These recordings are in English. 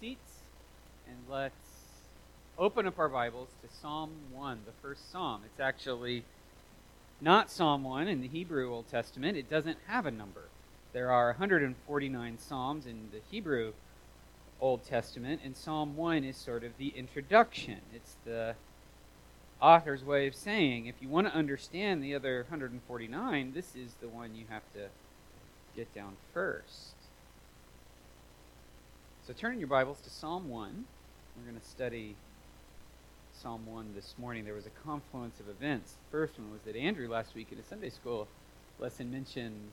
seats and let's open up our Bibles to Psalm 1, the first psalm. It's actually not Psalm 1 in the Hebrew Old Testament, it doesn't have a number. There are 149 psalms in the Hebrew Old Testament, and Psalm 1 is sort of the introduction. It's the author's way of saying if you want to understand the other 149, this is the one you have to get down first. So turn in your Bibles to Psalm 1. We're going to study Psalm 1 this morning. There was a confluence of events. The first one was that Andrew last week in a Sunday school lesson mentioned,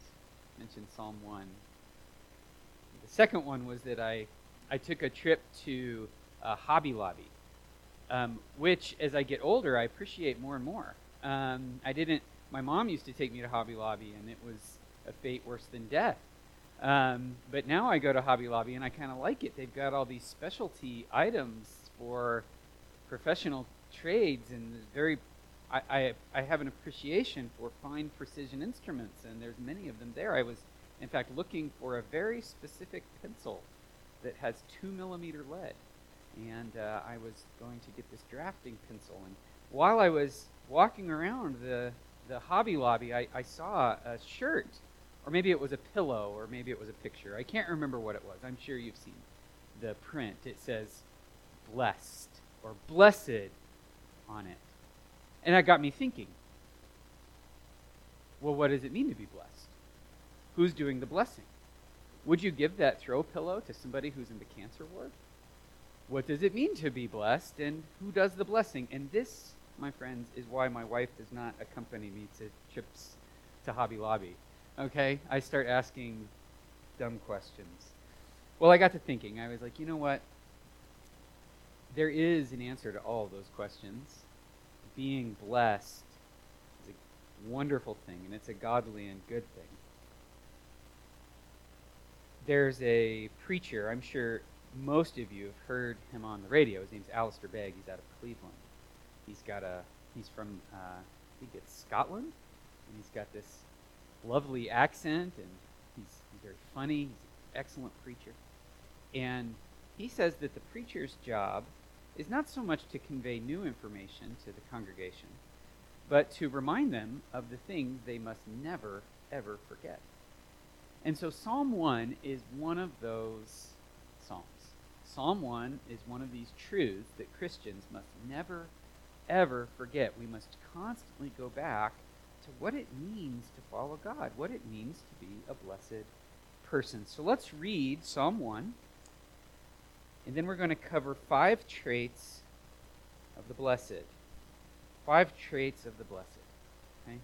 mentioned Psalm 1. The second one was that I, I took a trip to uh, Hobby Lobby, um, which as I get older, I appreciate more and more. Um, I didn't, my mom used to take me to Hobby Lobby, and it was a fate worse than death um, but now I go to Hobby Lobby and I kind of like it. They've got all these specialty items for professional trades and very. I, I, have an appreciation for fine precision instruments, and there's many of them there. I was, in fact, looking for a very specific pencil that has two millimeter lead, and uh, I was going to get this drafting pencil. And while I was walking around the the Hobby Lobby, I, I saw a shirt or maybe it was a pillow, or maybe it was a picture. I can't remember what it was. I'm sure you've seen the print. It says blessed or blessed on it. And that got me thinking well, what does it mean to be blessed? Who's doing the blessing? Would you give that throw pillow to somebody who's in the cancer ward? What does it mean to be blessed, and who does the blessing? And this, my friends, is why my wife does not accompany me to trips to Hobby Lobby okay? I start asking dumb questions. Well, I got to thinking. I was like, you know what? There is an answer to all those questions. Being blessed is a wonderful thing, and it's a godly and good thing. There's a preacher, I'm sure most of you have heard him on the radio. His name's Alistair Begg. He's out of Cleveland. He's got a, he's from, uh, I think it's Scotland, and he's got this lovely accent, and he's, he's very funny. He's an excellent preacher. And he says that the preacher's job is not so much to convey new information to the congregation, but to remind them of the things they must never, ever forget. And so Psalm 1 is one of those Psalms. Psalm 1 is one of these truths that Christians must never, ever forget. We must constantly go back to what it means to follow God, what it means to be a blessed person. So let's read Psalm 1, and then we're going to cover five traits of the blessed. Five traits of the blessed. Okay?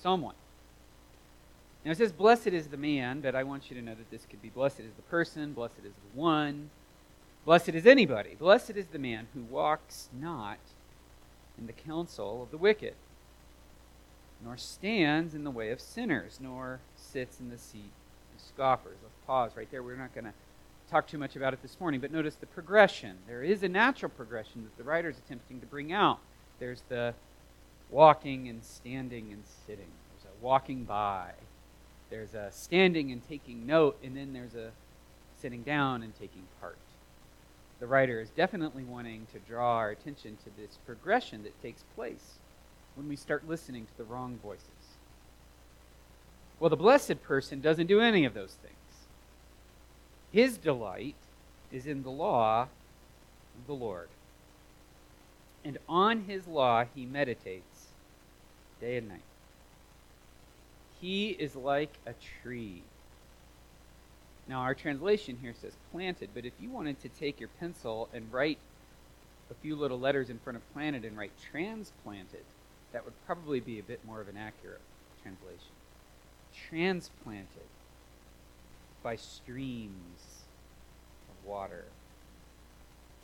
Psalm 1. Now it says, Blessed is the man, but I want you to know that this could be blessed is the person, blessed is the one, blessed is anybody. Blessed is the man who walks not in the counsel of the wicked nor stands in the way of sinners, nor sits in the seat of scoffers. Let's pause right there. We're not going to talk too much about it this morning, but notice the progression. There is a natural progression that the writer is attempting to bring out. There's the walking and standing and sitting, there's a walking by, there's a standing and taking note, and then there's a sitting down and taking part. The writer is definitely wanting to draw our attention to this progression that takes place when we start listening to the wrong voices. Well, the blessed person doesn't do any of those things. His delight is in the law of the Lord. And on his law he meditates day and night. He is like a tree. Now, our translation here says planted, but if you wanted to take your pencil and write a few little letters in front of planted and write transplanted, that would probably be a bit more of an accurate translation. Transplanted by streams of water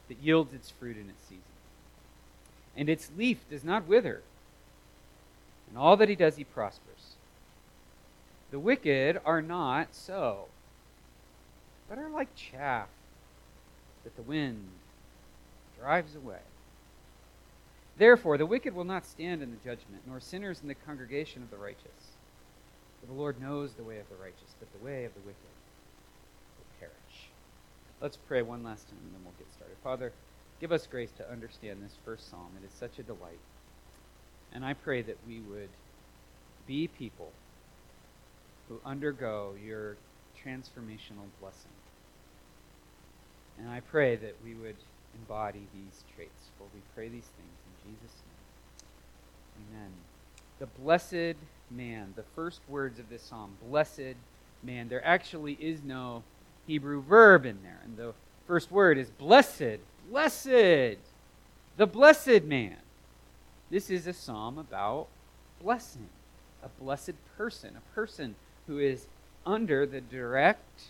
that yields its fruit in its season. And its leaf does not wither. And all that he does, he prospers. The wicked are not so, but are like chaff that the wind drives away. Therefore, the wicked will not stand in the judgment, nor sinners in the congregation of the righteous. For the Lord knows the way of the righteous, but the way of the wicked will perish. Let's pray one last time and then we'll get started. Father, give us grace to understand this first psalm. It is such a delight. And I pray that we would be people who undergo your transformational blessing. And I pray that we would embody these traits. For we pray these things in Jesus' name. Amen. The blessed man, the first words of this psalm, blessed man. There actually is no Hebrew verb in there. And the first word is blessed. Blessed. The blessed man. This is a psalm about blessing. A blessed person. A person who is under the direct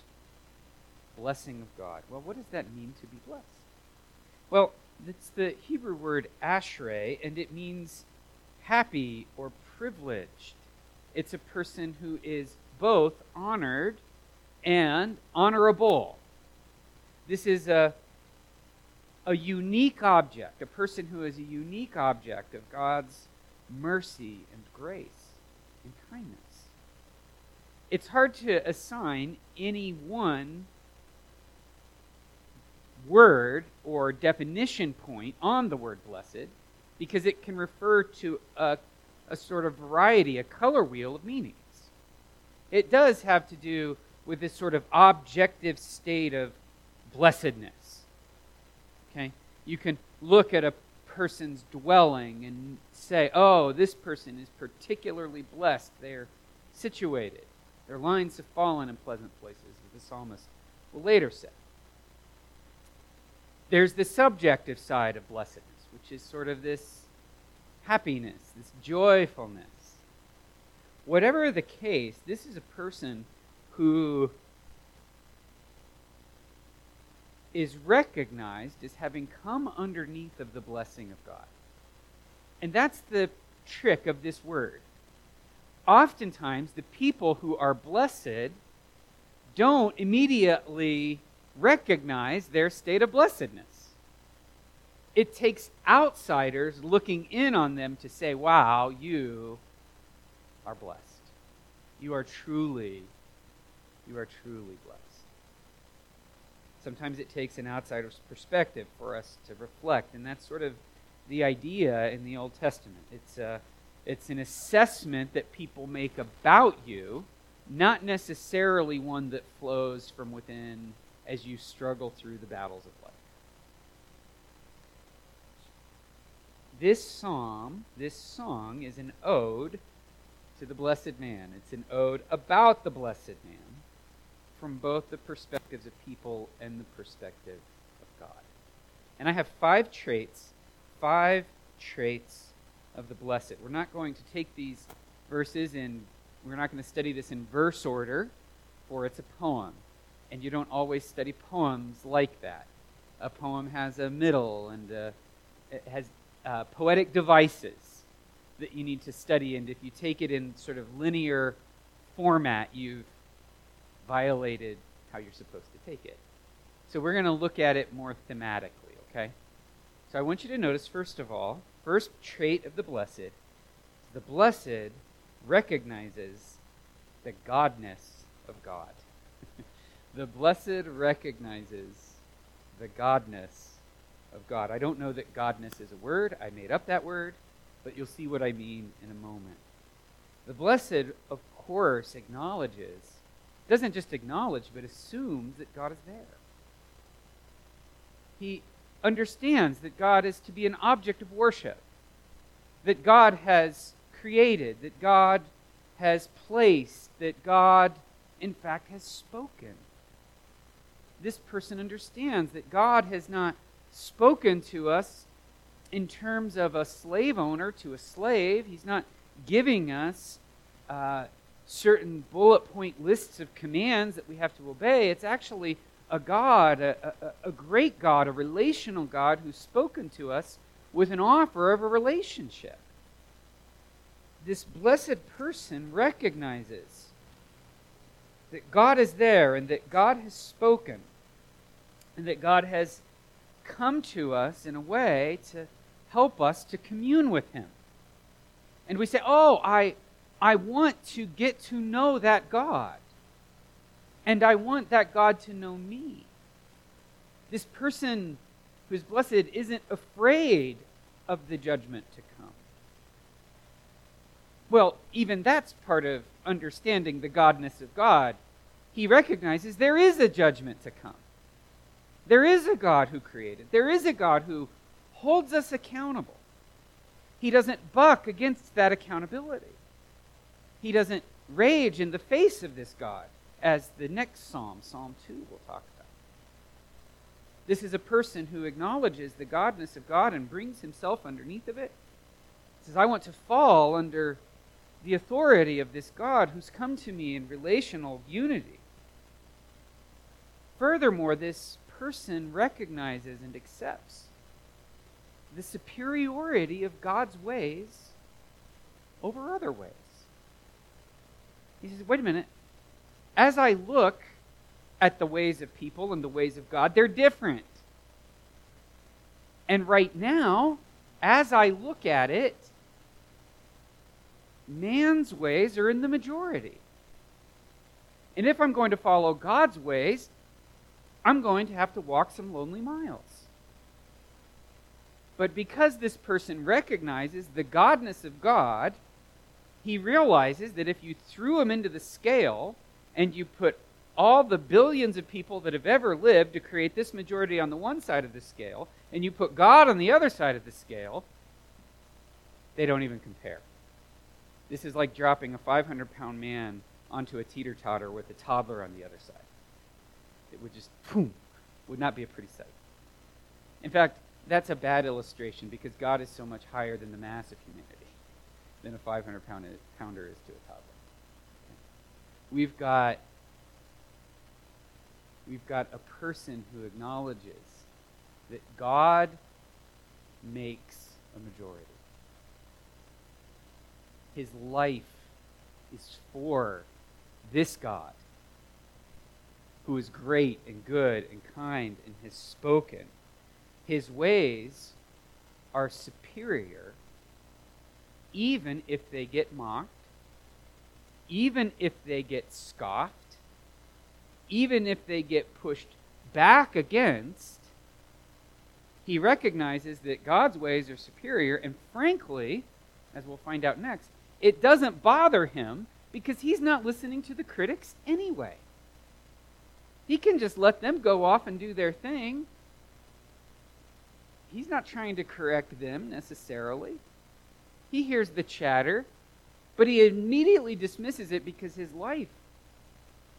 blessing of God. Well, what does that mean to be blessed? Well, it's the Hebrew word ashrei, and it means happy or privileged. It's a person who is both honored and honorable. This is a, a unique object, a person who is a unique object of God's mercy and grace and kindness. It's hard to assign any one word or definition point on the word blessed because it can refer to a, a sort of variety, a color wheel of meanings. It does have to do with this sort of objective state of blessedness. Okay? You can look at a person's dwelling and say, oh, this person is particularly blessed. They're situated. Their lines have fallen in pleasant places, as the psalmist will later say. There's the subjective side of blessedness, which is sort of this happiness, this joyfulness. Whatever the case, this is a person who is recognized as having come underneath of the blessing of God. And that's the trick of this word. Oftentimes, the people who are blessed don't immediately recognize their state of blessedness. It takes outsiders looking in on them to say, wow, you are blessed. You are truly you are truly blessed. Sometimes it takes an outsider's perspective for us to reflect, and that's sort of the idea in the Old Testament. It's, a, it's an assessment that people make about you, not necessarily one that flows from within as you struggle through the battles of life. This psalm, this song, is an ode to the blessed man. It's an ode about the blessed man from both the perspectives of people and the perspective of God. And I have five traits, five traits of the blessed. We're not going to take these verses and we're not going to study this in verse order, for it's a poem. And you don't always study poems like that. A poem has a middle and a, it has uh, poetic devices that you need to study. And if you take it in sort of linear format, you've violated how you're supposed to take it. So we're going to look at it more thematically, okay? So I want you to notice, first of all, first trait of the blessed, the blessed recognizes the godness of God. The blessed recognizes the godness of God. I don't know that godness is a word. I made up that word, but you'll see what I mean in a moment. The blessed, of course, acknowledges doesn't just acknowledge, but assumes that God is there. He understands that God is to be an object of worship, that God has created, that God has placed, that God, in fact, has spoken. This person understands that God has not spoken to us in terms of a slave owner to a slave. He's not giving us uh, certain bullet point lists of commands that we have to obey. It's actually a God, a, a, a, great God, a relational God who's spoken to us with an offer of a relationship. This blessed person recognizes that God is there and that God has spoken and that God has come to us in a way to help us to commune with Him. And we say, Oh, I, I want to get to know that God. And I want that God to know me. This person who's blessed isn't afraid of the judgment to come. Well, even that's part of understanding the godness of God. He recognizes there is a judgment to come. There is a God who created, there is a God who holds us accountable. He doesn't buck against that accountability. He doesn't rage in the face of this God, as the next psalm, Psalm 2, will talk about. This is a person who acknowledges the godness of God and brings himself underneath of it. He says, I want to fall under the authority of this God who's come to me in relational unity. Furthermore, this person recognizes and accepts the superiority of God's ways over other ways. He says, wait a minute. As I look at the ways of people and the ways of God, they're different. And right now, as I look at it, man's ways are in the majority. And if I'm going to follow God's ways, I'm going to have to walk some lonely miles. But because this person recognizes the godness of God, he realizes that if you threw him into the scale and you put all the billions of people that have ever lived to create this majority on the one side of the scale, and you put God on the other side of the scale, they don't even compare. This is like dropping a 500 pound man onto a teeter totter with a toddler on the other side. It would just, boom, would not be a pretty sight. In fact, that's a bad illustration because God is so much higher than the mass of humanity than a 500 pound, pounder is to a toddler. We've got we've got a person who acknowledges that God makes a majority. His life is for this God who is great and good and kind and has spoken. His ways are superior even if they get mocked, even if they get scoffed, even if they get pushed back against. He recognizes that God's ways are superior, and frankly, as we'll find out next, it doesn't bother him because he's not listening to the critics anyway. He can just let them go off and do their thing. He's not trying to correct them necessarily. He hears the chatter, but he immediately dismisses it because his life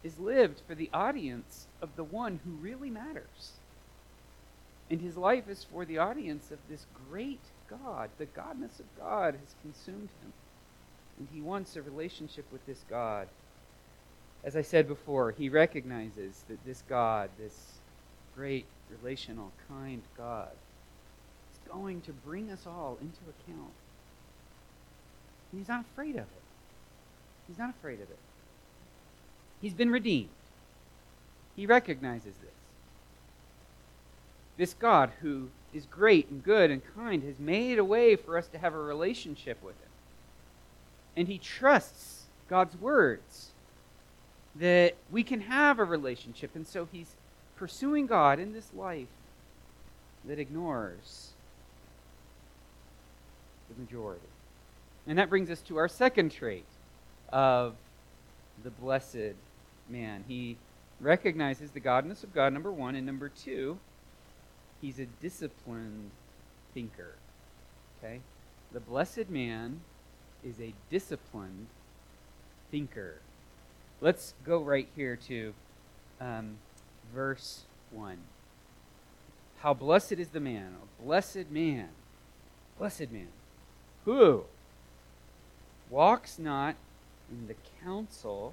is lived for the audience of the one who really matters. And his life is for the audience of this great God. The godness of God has consumed him. And he wants a relationship with this God. As I said before, he recognizes that this God, this great, relational, kind God, is going to bring us all into account. And he's not afraid of it. He's not afraid of it. He's been redeemed. He recognizes this. This God, who is great and good and kind, has made a way for us to have a relationship with Him. And He trusts God's words that we can have a relationship. And so He's pursuing God in this life that ignores the majority. And that brings us to our second trait of the blessed man. He recognizes the godness of God, number one, and number two, he's a disciplined thinker. Okay? The blessed man is a disciplined thinker. Let's go right here to um, verse 1. How blessed is the man, a blessed man, blessed man, who walks not in the counsel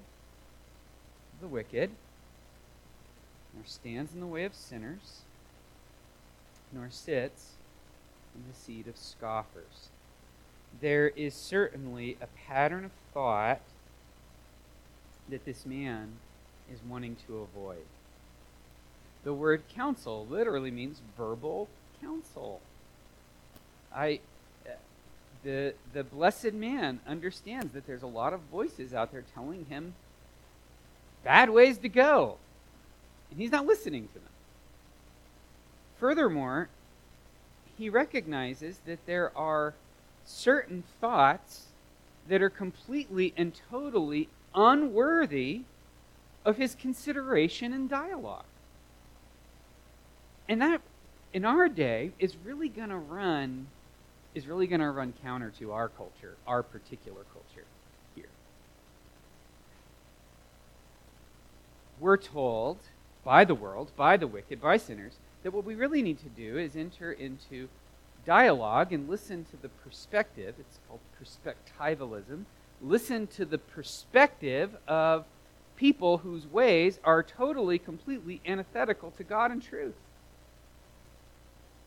of the wicked, nor stands in the way of sinners, nor sits in the seat of scoffers. There is certainly a pattern of thought that this man is wanting to avoid. The word counsel literally means verbal counsel. I uh, the, the blessed man understands that there's a lot of voices out there telling him bad ways to go. And he's not listening to them. furthermore, he recognizes that there are certain thoughts that are completely and totally unworthy of his consideration and dialogue. And that in our day is really going to run is really going to run counter to our culture, our particular culture here. We're told by the world, by the wicked, by sinners, that what we really need to do is enter into dialogue and listen to the perspective. It's called perspectivalism. Listen to the perspective of people whose ways are totally, completely antithetical to God and truth.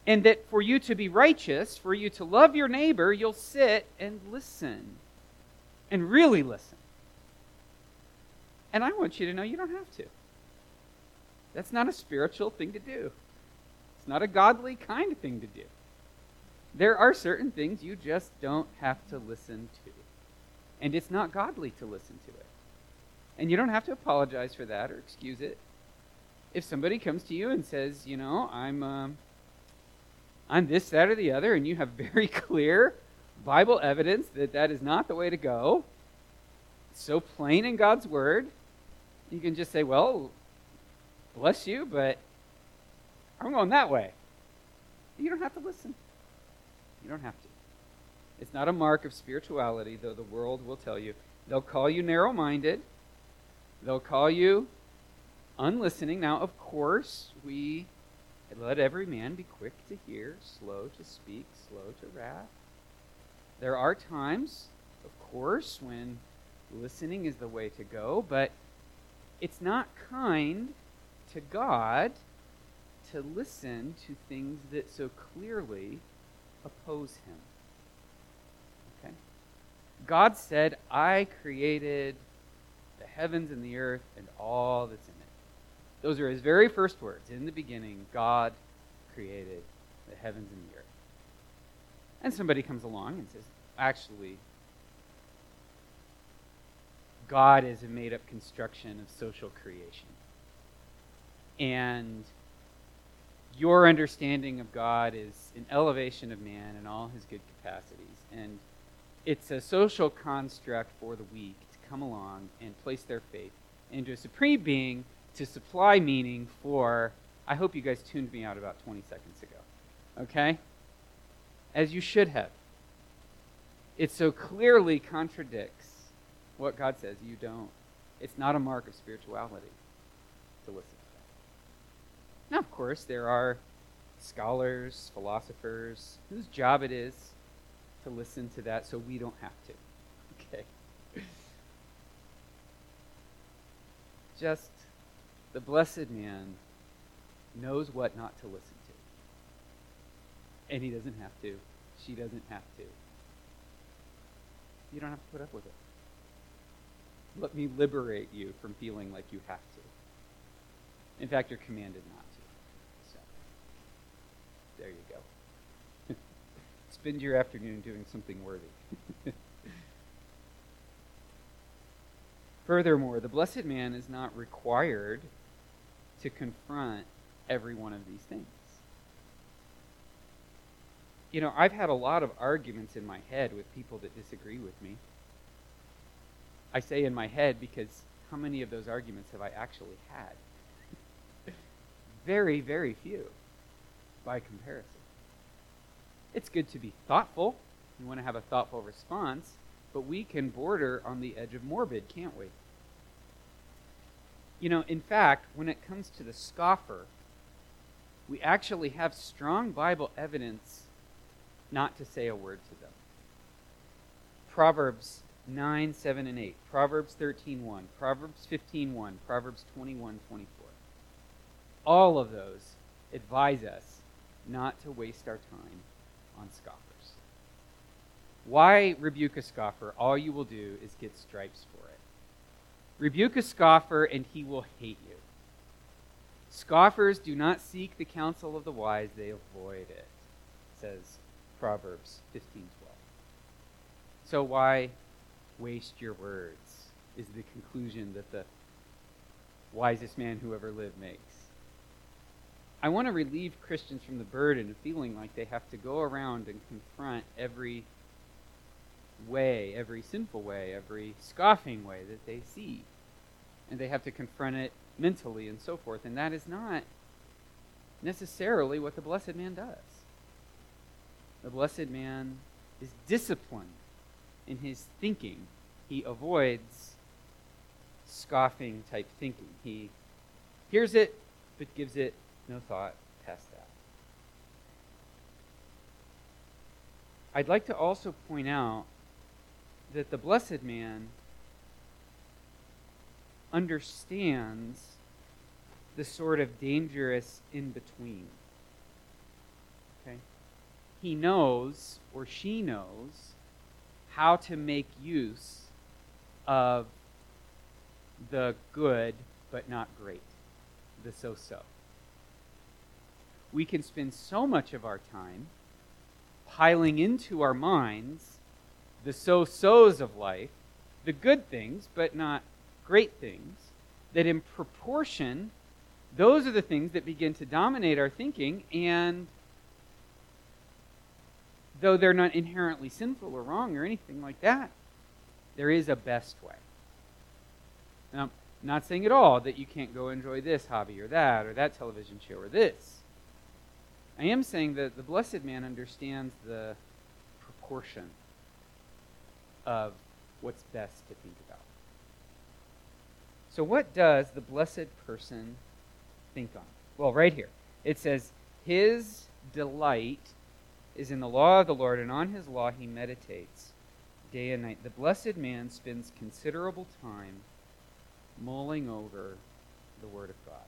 And that for you to be righteous, for you to love your neighbor, you'll sit and listen. And really listen. And I want you to know you don't have to. That's not a spiritual thing to do. It's not a godly kind of thing to do. There are certain things you just don't have to listen to. And it's not godly to listen to it. And you don't have to apologize for that or excuse it. If somebody comes to you and says, you know, I'm. Um, I'm this, that, or the other, and you have very clear Bible evidence that that is not the way to go, so plain in God's Word, you can just say, well, bless you, but I'm going that way. You don't have to listen. You don't have to. It's not a mark of spirituality, though the world will tell you. They'll call you narrow minded, they'll call you unlistening. Now, of course, we let every man be quick to hear, slow to speak, slow to wrath. There are times, of course, when listening is the way to go, but it's not kind to God to listen to things that so clearly oppose him. Okay? God said, I created the heavens and the earth and all that's in it. Those are his very first words. In the beginning, God created the heavens and the earth. And somebody comes along and says, actually, God is a made up construction of social creation. And your understanding of God is an elevation of man and all his good capacities. And it's a social construct for the weak to come along and place their faith into a supreme being to supply meaning for. I hope you guys tuned me out about 20 seconds ago. Okay? As you should have. It so clearly contradicts what God says. You don't. It's not a mark of spirituality to listen. Now, of course, there are scholars, philosophers, whose job it is to listen to that so we don't have to. Okay? Just the blessed man knows what not to listen to. And he doesn't have to. She doesn't have to. You don't have to put up with it. Let me liberate you from feeling like you have to. In fact, you're commanded not there you go. Spend your afternoon doing something worthy. Furthermore, the blessed man is not required to confront every one of these things. You know, I've had a lot of arguments in my head with people that disagree with me. I say in my head because how many of those arguments have I actually had? very, very few by comparison. It's good to be thoughtful. You want to have a thoughtful response, but we can border on the edge of morbid, can't we? You know, in fact, when it comes to the scoffer, we actually have strong Bible evidence not to say a word to them. Proverbs 9, 7, and 8, Proverbs 13, 1, Proverbs 15, 1, Proverbs 21, 24. All of those advise us not to waste our time on scoffers. Why rebuke a scoffer? All you will do is get stripes for it. Rebuke a scoffer, and he will hate you. Scoffers do not seek the counsel of the wise, they avoid it, says Proverbs 15:12. So why waste your words? Is the conclusion that the wisest man who ever lived makes. I want to relieve Christians from the burden of feeling like they have to go around and confront every way, every sinful way, every scoffing way that they see. And they have to confront it mentally and so forth. And that is not necessarily what the blessed man does. The blessed man is disciplined in his thinking. He avoids scoffing type thinking. He hears it, but gives it no thought past that. I'd like to also point out that the blessed man understands the sort of dangerous in between. Okay? He knows, or she knows, how to make use of the good but not great, the so so. We can spend so much of our time piling into our minds the so so's of life, the good things but not great things, that in proportion, those are the things that begin to dominate our thinking, and though they're not inherently sinful or wrong or anything like that, there is a best way. Now, I'm not saying at all that you can't go enjoy this hobby or that or that television show or this. I am saying that the blessed man understands the proportion of what's best to think about. So, what does the blessed person think on? Well, right here. It says, His delight is in the law of the Lord, and on his law he meditates day and night. The blessed man spends considerable time mulling over the Word of God.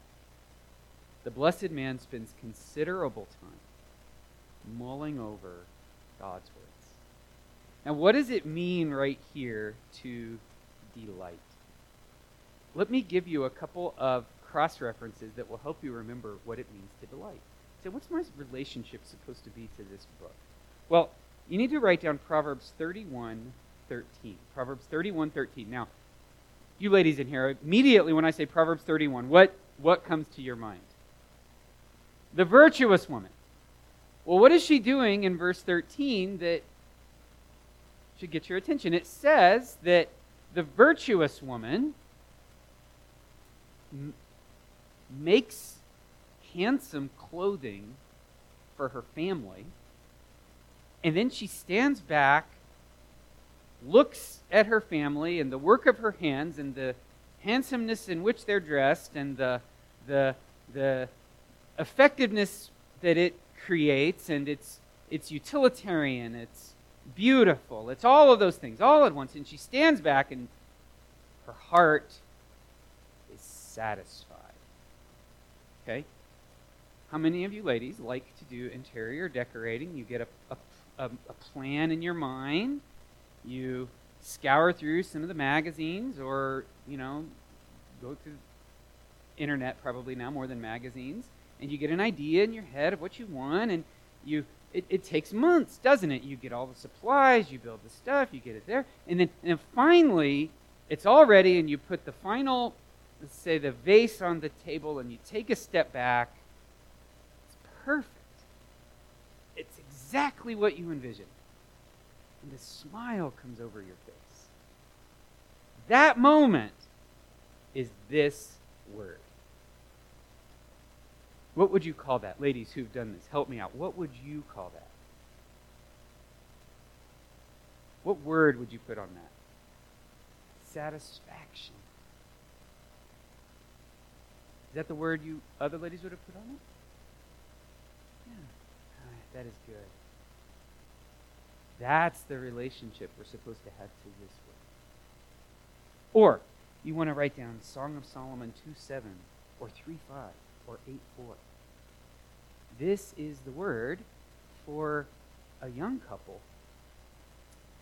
The blessed man spends considerable time mulling over God's words. Now, what does it mean right here to delight? Let me give you a couple of cross references that will help you remember what it means to delight. So, what's my relationship supposed to be to this book? Well, you need to write down Proverbs 31 13. Proverbs 31 13. Now, you ladies in here, immediately when I say Proverbs 31, what, what comes to your mind? The virtuous woman. Well, what is she doing in verse 13 that should get your attention? It says that the virtuous woman m- makes handsome clothing for her family, and then she stands back looks at her family and the work of her hands and the handsomeness in which they're dressed and the, the, the effectiveness that it creates and it's, it's utilitarian, it's beautiful, it's all of those things all at once. And she stands back and her heart is satisfied. Okay? How many of you ladies like to do interior decorating? You get a, a, a, a plan in your mind you scour through some of the magazines or, you know, go through internet probably now more than magazines, and you get an idea in your head of what you want, and you it, it takes months, doesn't it? You get all the supplies, you build the stuff, you get it there, and then and finally it's all ready, and you put the final, let's say, the vase on the table, and you take a step back. It's perfect. It's exactly what you envisioned and a smile comes over your face. That moment is this word. What would you call that? Ladies who've done this, help me out. What would you call that? What word would you put on that? Satisfaction. Is that the word you other ladies would have put on it? Yeah. Ah, that is good. That's the relationship we're supposed to have to this word. Or you want to write down Song of Solomon 2 7 or 3 5 or 8 4. This is the word for a young couple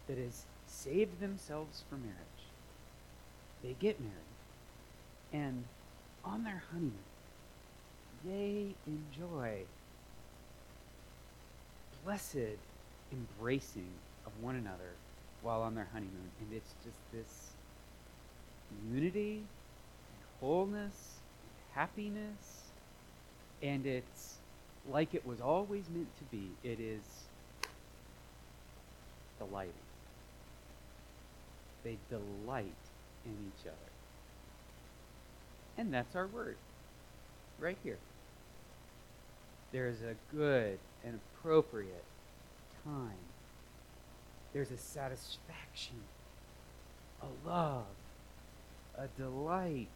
that has saved themselves for marriage. They get married, and on their honeymoon, they enjoy blessed embracing of one another while on their honeymoon. And it's just this unity and wholeness and happiness And it's like it was always meant to be. It is delighting. They delight in each other. And that's our word, right here. There is a good and appropriate time. There's a satisfaction, a love, a delight.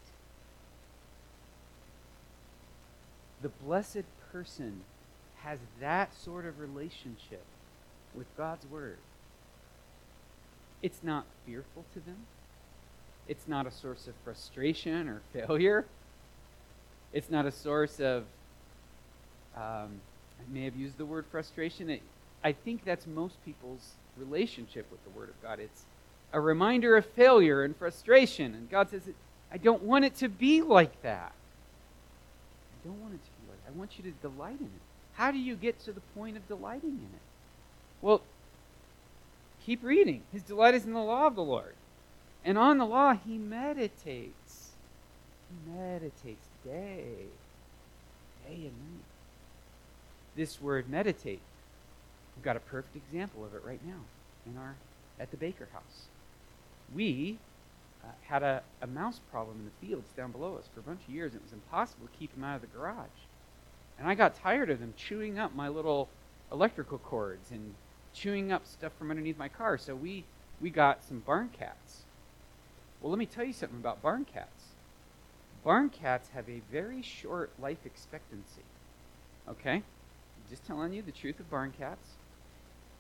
The blessed person has that sort of relationship with God's Word. It's not fearful to them. It's not a source of frustration or failure. It's not a source of, um, I may have used the word frustration. It, I think that's most people's relationship with the Word of God. It's a reminder of failure and frustration. And God says, I don't want it to be like that. I don't want it to. I want you to delight in it. How do you get to the point of delighting in it? Well, keep reading. His delight is in the law of the Lord. And on the law, he meditates. He meditates day, day and night. This word meditate, we've got a perfect example of it right now in our at the Baker House. We uh, had a, a mouse problem in the fields down below us for a bunch of years. It was impossible to keep them out of the garage. And I got tired of them chewing up my little electrical cords and chewing up stuff from underneath my car. So we, we got some barn cats. Well, let me tell you something about barn cats. Barn cats have a very short life expectancy. Okay? Just telling you the truth of barn cats.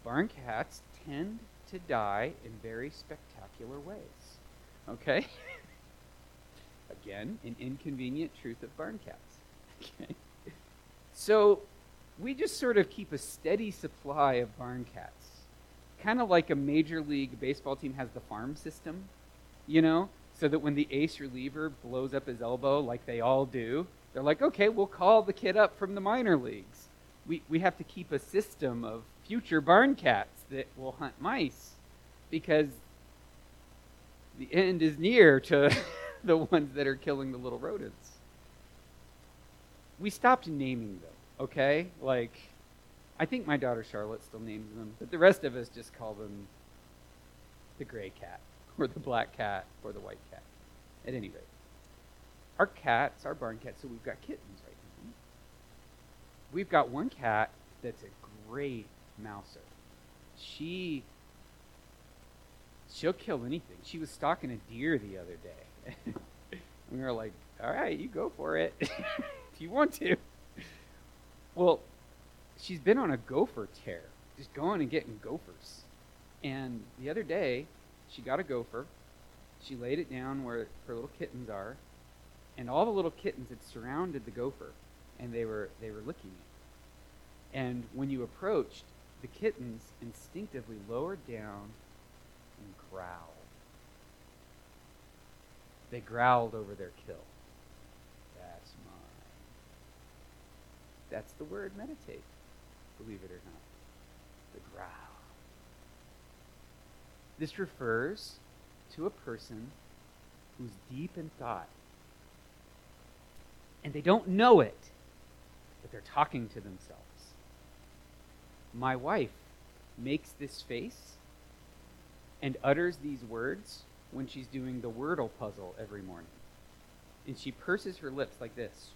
Barn cats tend to die in very spectacular ways. Okay? Again, an inconvenient truth of barn cats. Okay? So we just sort of keep a steady supply of barn cats. Kind of like a major league baseball team has the farm system, you know, so that when the ace reliever blows up his elbow, like they all do, they're like, okay, we'll call the kid up from the minor leagues. We, we have to keep a system of future barn cats that will hunt mice because the end is near to the ones that are killing the little rodents. We stopped naming them okay? Like, I think my daughter Charlotte still names them, but the rest of us just call them the gray cat, or the black cat, or the white cat. At any rate, our cats, our barn cats, so we've got kittens right now. We've got one cat that's a great mouser. She she'll kill anything. She was stalking a deer the other day. we were like, all right, you go for it you want to. Well, she's been on a gopher tear, just going and getting gophers. And the other day, she got a gopher. She laid it down where her little kittens are, and all the little kittens had surrounded the gopher, and they were they were licking it. And when you approached, the kittens instinctively lowered down and growled. They growled over their kill. That's the word meditate, believe it or not. The growl. This refers to a person who's deep in thought. And they don't know it, but they're talking to themselves. My wife makes this face and utters these words when she's doing the Wordle puzzle every morning. And she purses her lips like this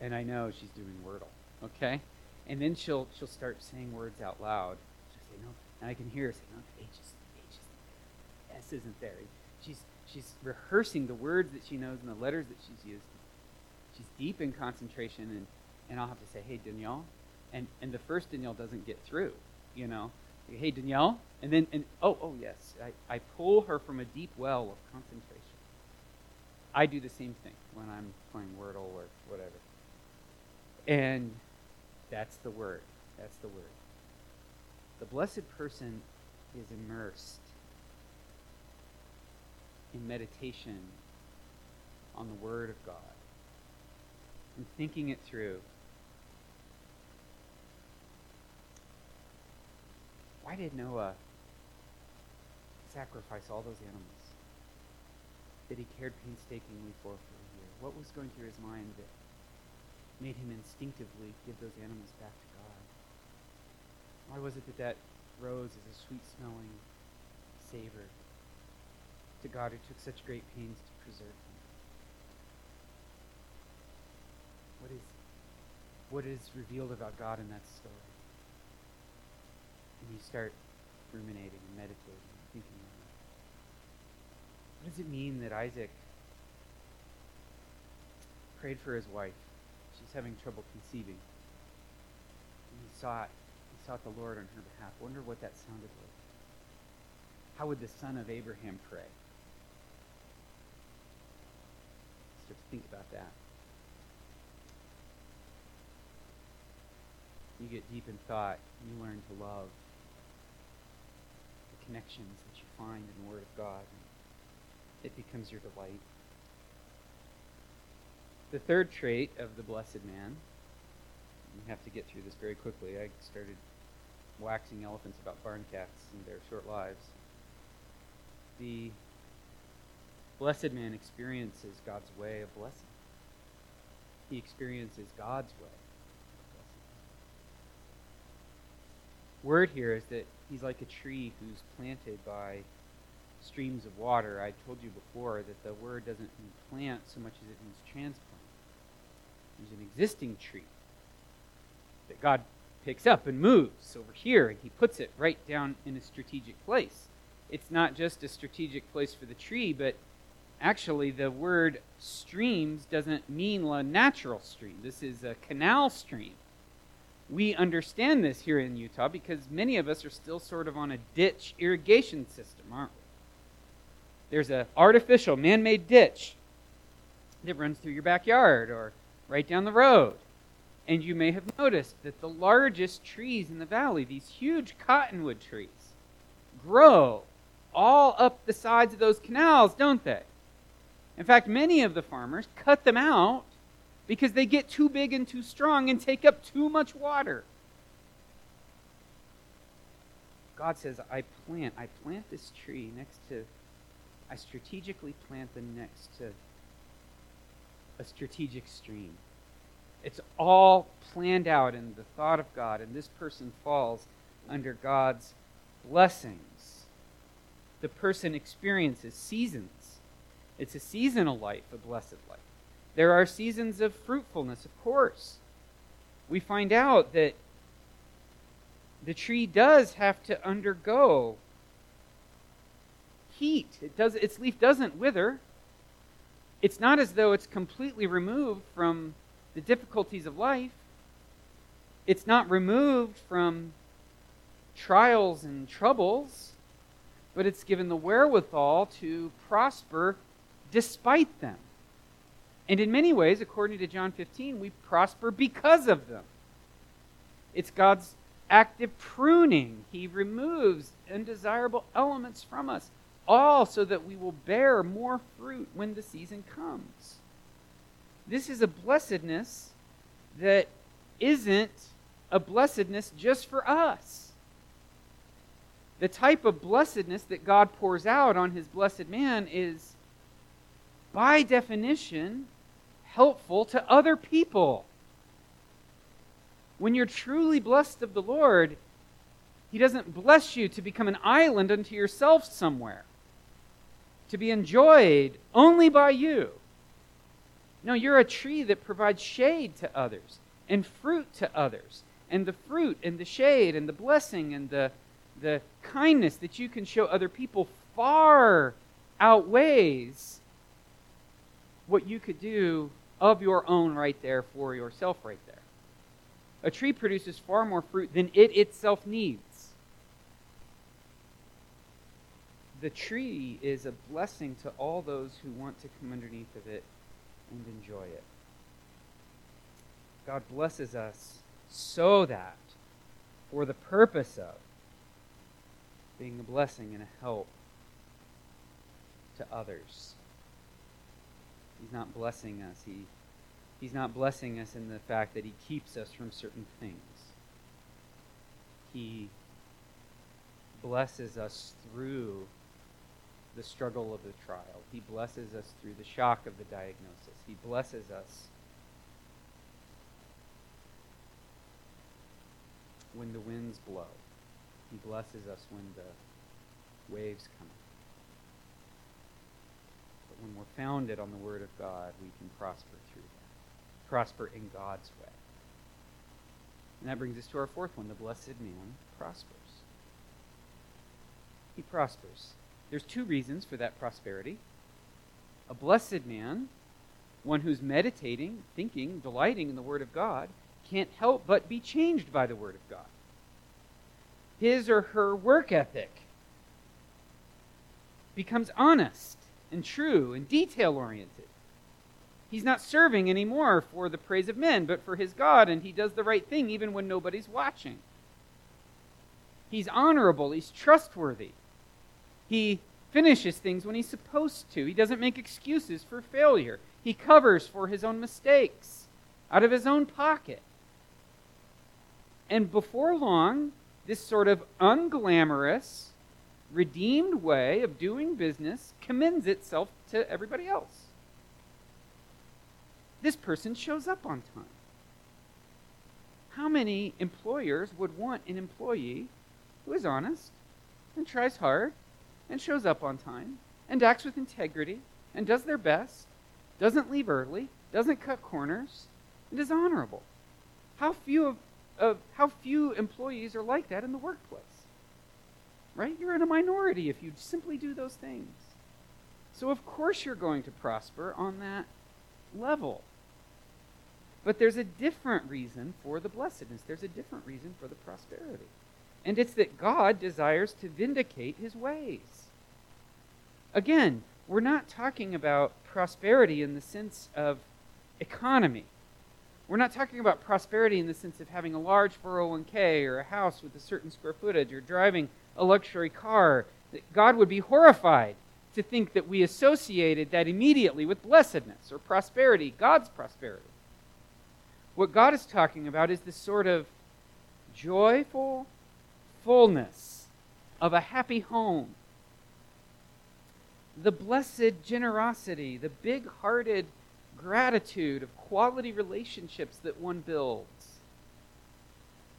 and I know she's doing Wordle. Okay? And then she'll she'll start saying words out loud. She'll say no, and I can hear her say no, H is H is. S isn't there. She's she's rehearsing the words that she knows and the letters that she's used. She's deep in concentration, and and I'll have to say, hey Danielle, and and the first Danielle doesn't get through, you know. Hey Danielle, and then and oh oh yes, I, I pull her from a deep well of concentration. I do the same thing when I'm playing Wordle or whatever. And that's the word. That's the word. The blessed person is immersed in meditation on the Word of God and thinking it through. Why did Noah sacrifice all those animals that he cared painstakingly for for a year? What was going through his mind that made him instinctively give those animals back to God? Why was it that that rose is a sweet smelling savor to God who took such great pains to preserve them? What is, what is revealed about God in that story? And you start ruminating and meditating and thinking on that. What does it mean that Isaac prayed for his wife? She's having trouble conceiving. And he sought, he sought the Lord on her behalf. Wonder what that sounded like. How would the son of Abraham pray? Start to think about that. You get deep in thought, and you learn to love the connections that you find in the Word of God. It becomes your delight. The third trait of the blessed man, we have to get through this very quickly. I started waxing elephants about barn cats and their short lives. The blessed man experiences God's way of blessing. He experiences God's way word here is that he's like a tree who's planted by streams of water. I told you before that the word doesn't mean plant so much as it means transplant. There's an existing tree that God picks up and moves over here, and he puts it right down in a strategic place. It's not just a strategic place for the tree, but actually the word streams doesn't mean a natural stream. This is a canal stream we understand this here in Utah because many of us are still sort of on a ditch irrigation system, aren't we? There's an artificial man made ditch that runs through your backyard or right down the road. And you may have noticed that the largest trees in the valley, these huge cottonwood trees, grow all up the sides of those canals, don't they? In fact, many of the farmers cut them out because they get too big and too strong and take up too much water. God says, I plant, I plant this tree next to, I strategically plant them next to a strategic stream. It's all planned out in the thought of God, and this person falls under God's blessings. The person experiences seasons. It's a seasonal life, a blessed life. There are seasons of fruitfulness, of course. We find out that the tree does have to undergo heat. It does, its leaf doesn't wither. It's not as though it's completely removed from the difficulties of life. It's not removed from trials and troubles, but it's given the wherewithal to prosper despite them. And in many ways, according to John 15, we prosper because of them. It's God's active pruning. He removes undesirable elements from us, all so that we will bear more fruit when the season comes. This is a blessedness that isn't a blessedness just for us. The type of blessedness that God pours out on his blessed man is, by definition, helpful to other people. When you're truly blessed of the Lord, He doesn't bless you to become an island unto yourself somewhere, to be enjoyed only by you. No, you're a tree that provides shade to others and fruit to others. And the fruit and the shade and the blessing and the, the kindness that you can show other people far outweighs what you could do of your own right there for yourself right there. A tree produces far more fruit than it itself needs. The tree is a blessing to all those who want to come underneath of it and enjoy it. God blesses us so that, for the purpose of being a blessing and a help to others. He's not blessing us. He, he's not blessing us in the fact that He keeps us from certain things. He blesses us through the struggle of the trial. He blesses us through the shock of the diagnosis. He blesses us when the winds blow. He blesses us when the waves come. But when we're founded on the Word of God, we can prosper through that. Prosper in God's way. And that brings us to our fourth one the blessed man prospers. He prospers. There's two reasons for that prosperity. A blessed man, one who's meditating, thinking, delighting in the Word of God, can't help but be changed by the Word of God. His or her work ethic becomes honest and true and detail oriented. He's not serving anymore for the praise of men, but for his God, and he does the right thing even when nobody's watching. He's honorable, he's trustworthy. He finishes things when he's supposed to. He doesn't make excuses for failure. He covers for his own mistakes out of his own pocket. And before long, this sort of unglamorous, redeemed way of doing business commends itself to everybody else. This person shows up on time. How many employers would want an employee who is honest and tries hard and shows up on time and acts with integrity and does their best, doesn't leave early, doesn't cut corners, and is honorable? How few of of how few employees are like that in the workplace. Right? You're in a minority if you simply do those things. So, of course, you're going to prosper on that level. But there's a different reason for the blessedness, there's a different reason for the prosperity. And it's that God desires to vindicate his ways. Again, we're not talking about prosperity in the sense of economy we're not talking about prosperity in the sense of having a large 401k or a house with a certain square footage or driving a luxury car. God would be horrified to think that we associated that immediately with blessedness or prosperity, God's prosperity. What God is talking about is this sort of joyful fullness of a happy home. The blessed generosity, the big hearted gratitude, of quality relationships that one builds,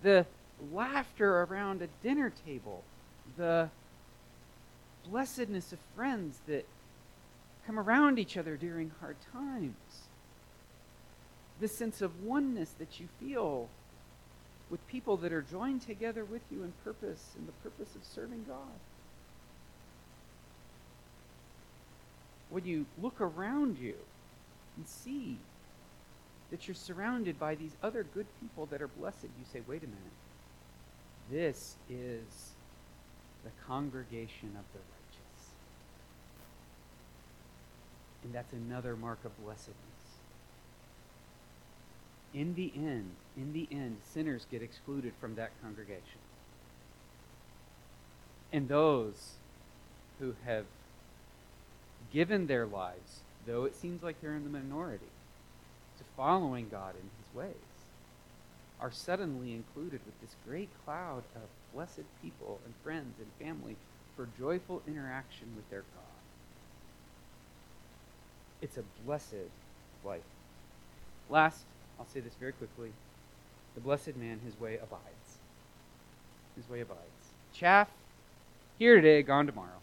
the laughter around a dinner table, the blessedness of friends that come around each other during hard times, the sense of oneness that you feel with people that are joined together with you in purpose, in the purpose of serving God. When you look around you, and see that you're surrounded by these other good people that are blessed, you say, wait a minute. This is the congregation of the righteous. And that's another mark of blessedness. In the end, in the end, sinners get excluded from that congregation. And those who have given their lives though it seems like they're in the minority, to following God in his ways, are suddenly included with this great cloud of blessed people and friends and family for joyful interaction with their God. It's a blessed life. Last, I'll say this very quickly. The blessed man, his way abides. His way abides. Chaff, here today, gone tomorrow.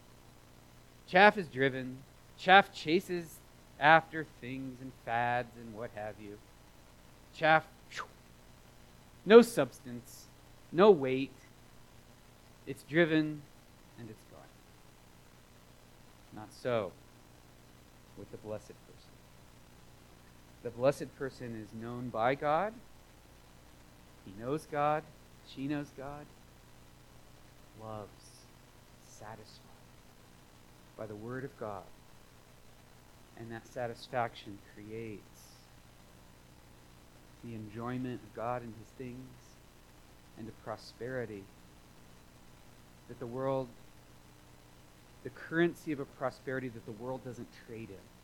Chaff is driven. Chaff chases after things and fads and what have you. Chaff, no substance, no weight. It's driven and it's gone. Not so with the blessed. The blessed person is known by God. He knows God. She knows God. Loves, satisfied by the Word of God and that satisfaction creates the enjoyment of God and His things and the prosperity that the world, the currency of a prosperity that the world doesn't trade in,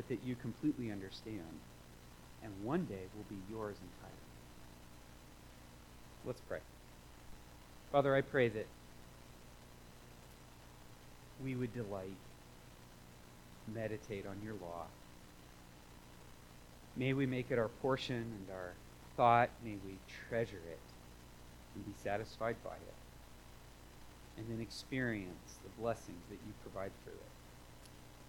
but that you completely understand and one day will be yours entirely. Let's pray. Father, I pray that we would delight, meditate on your law. May we make it our portion and our thought. May we treasure it and be satisfied by it. And then experience the blessings that you provide through it.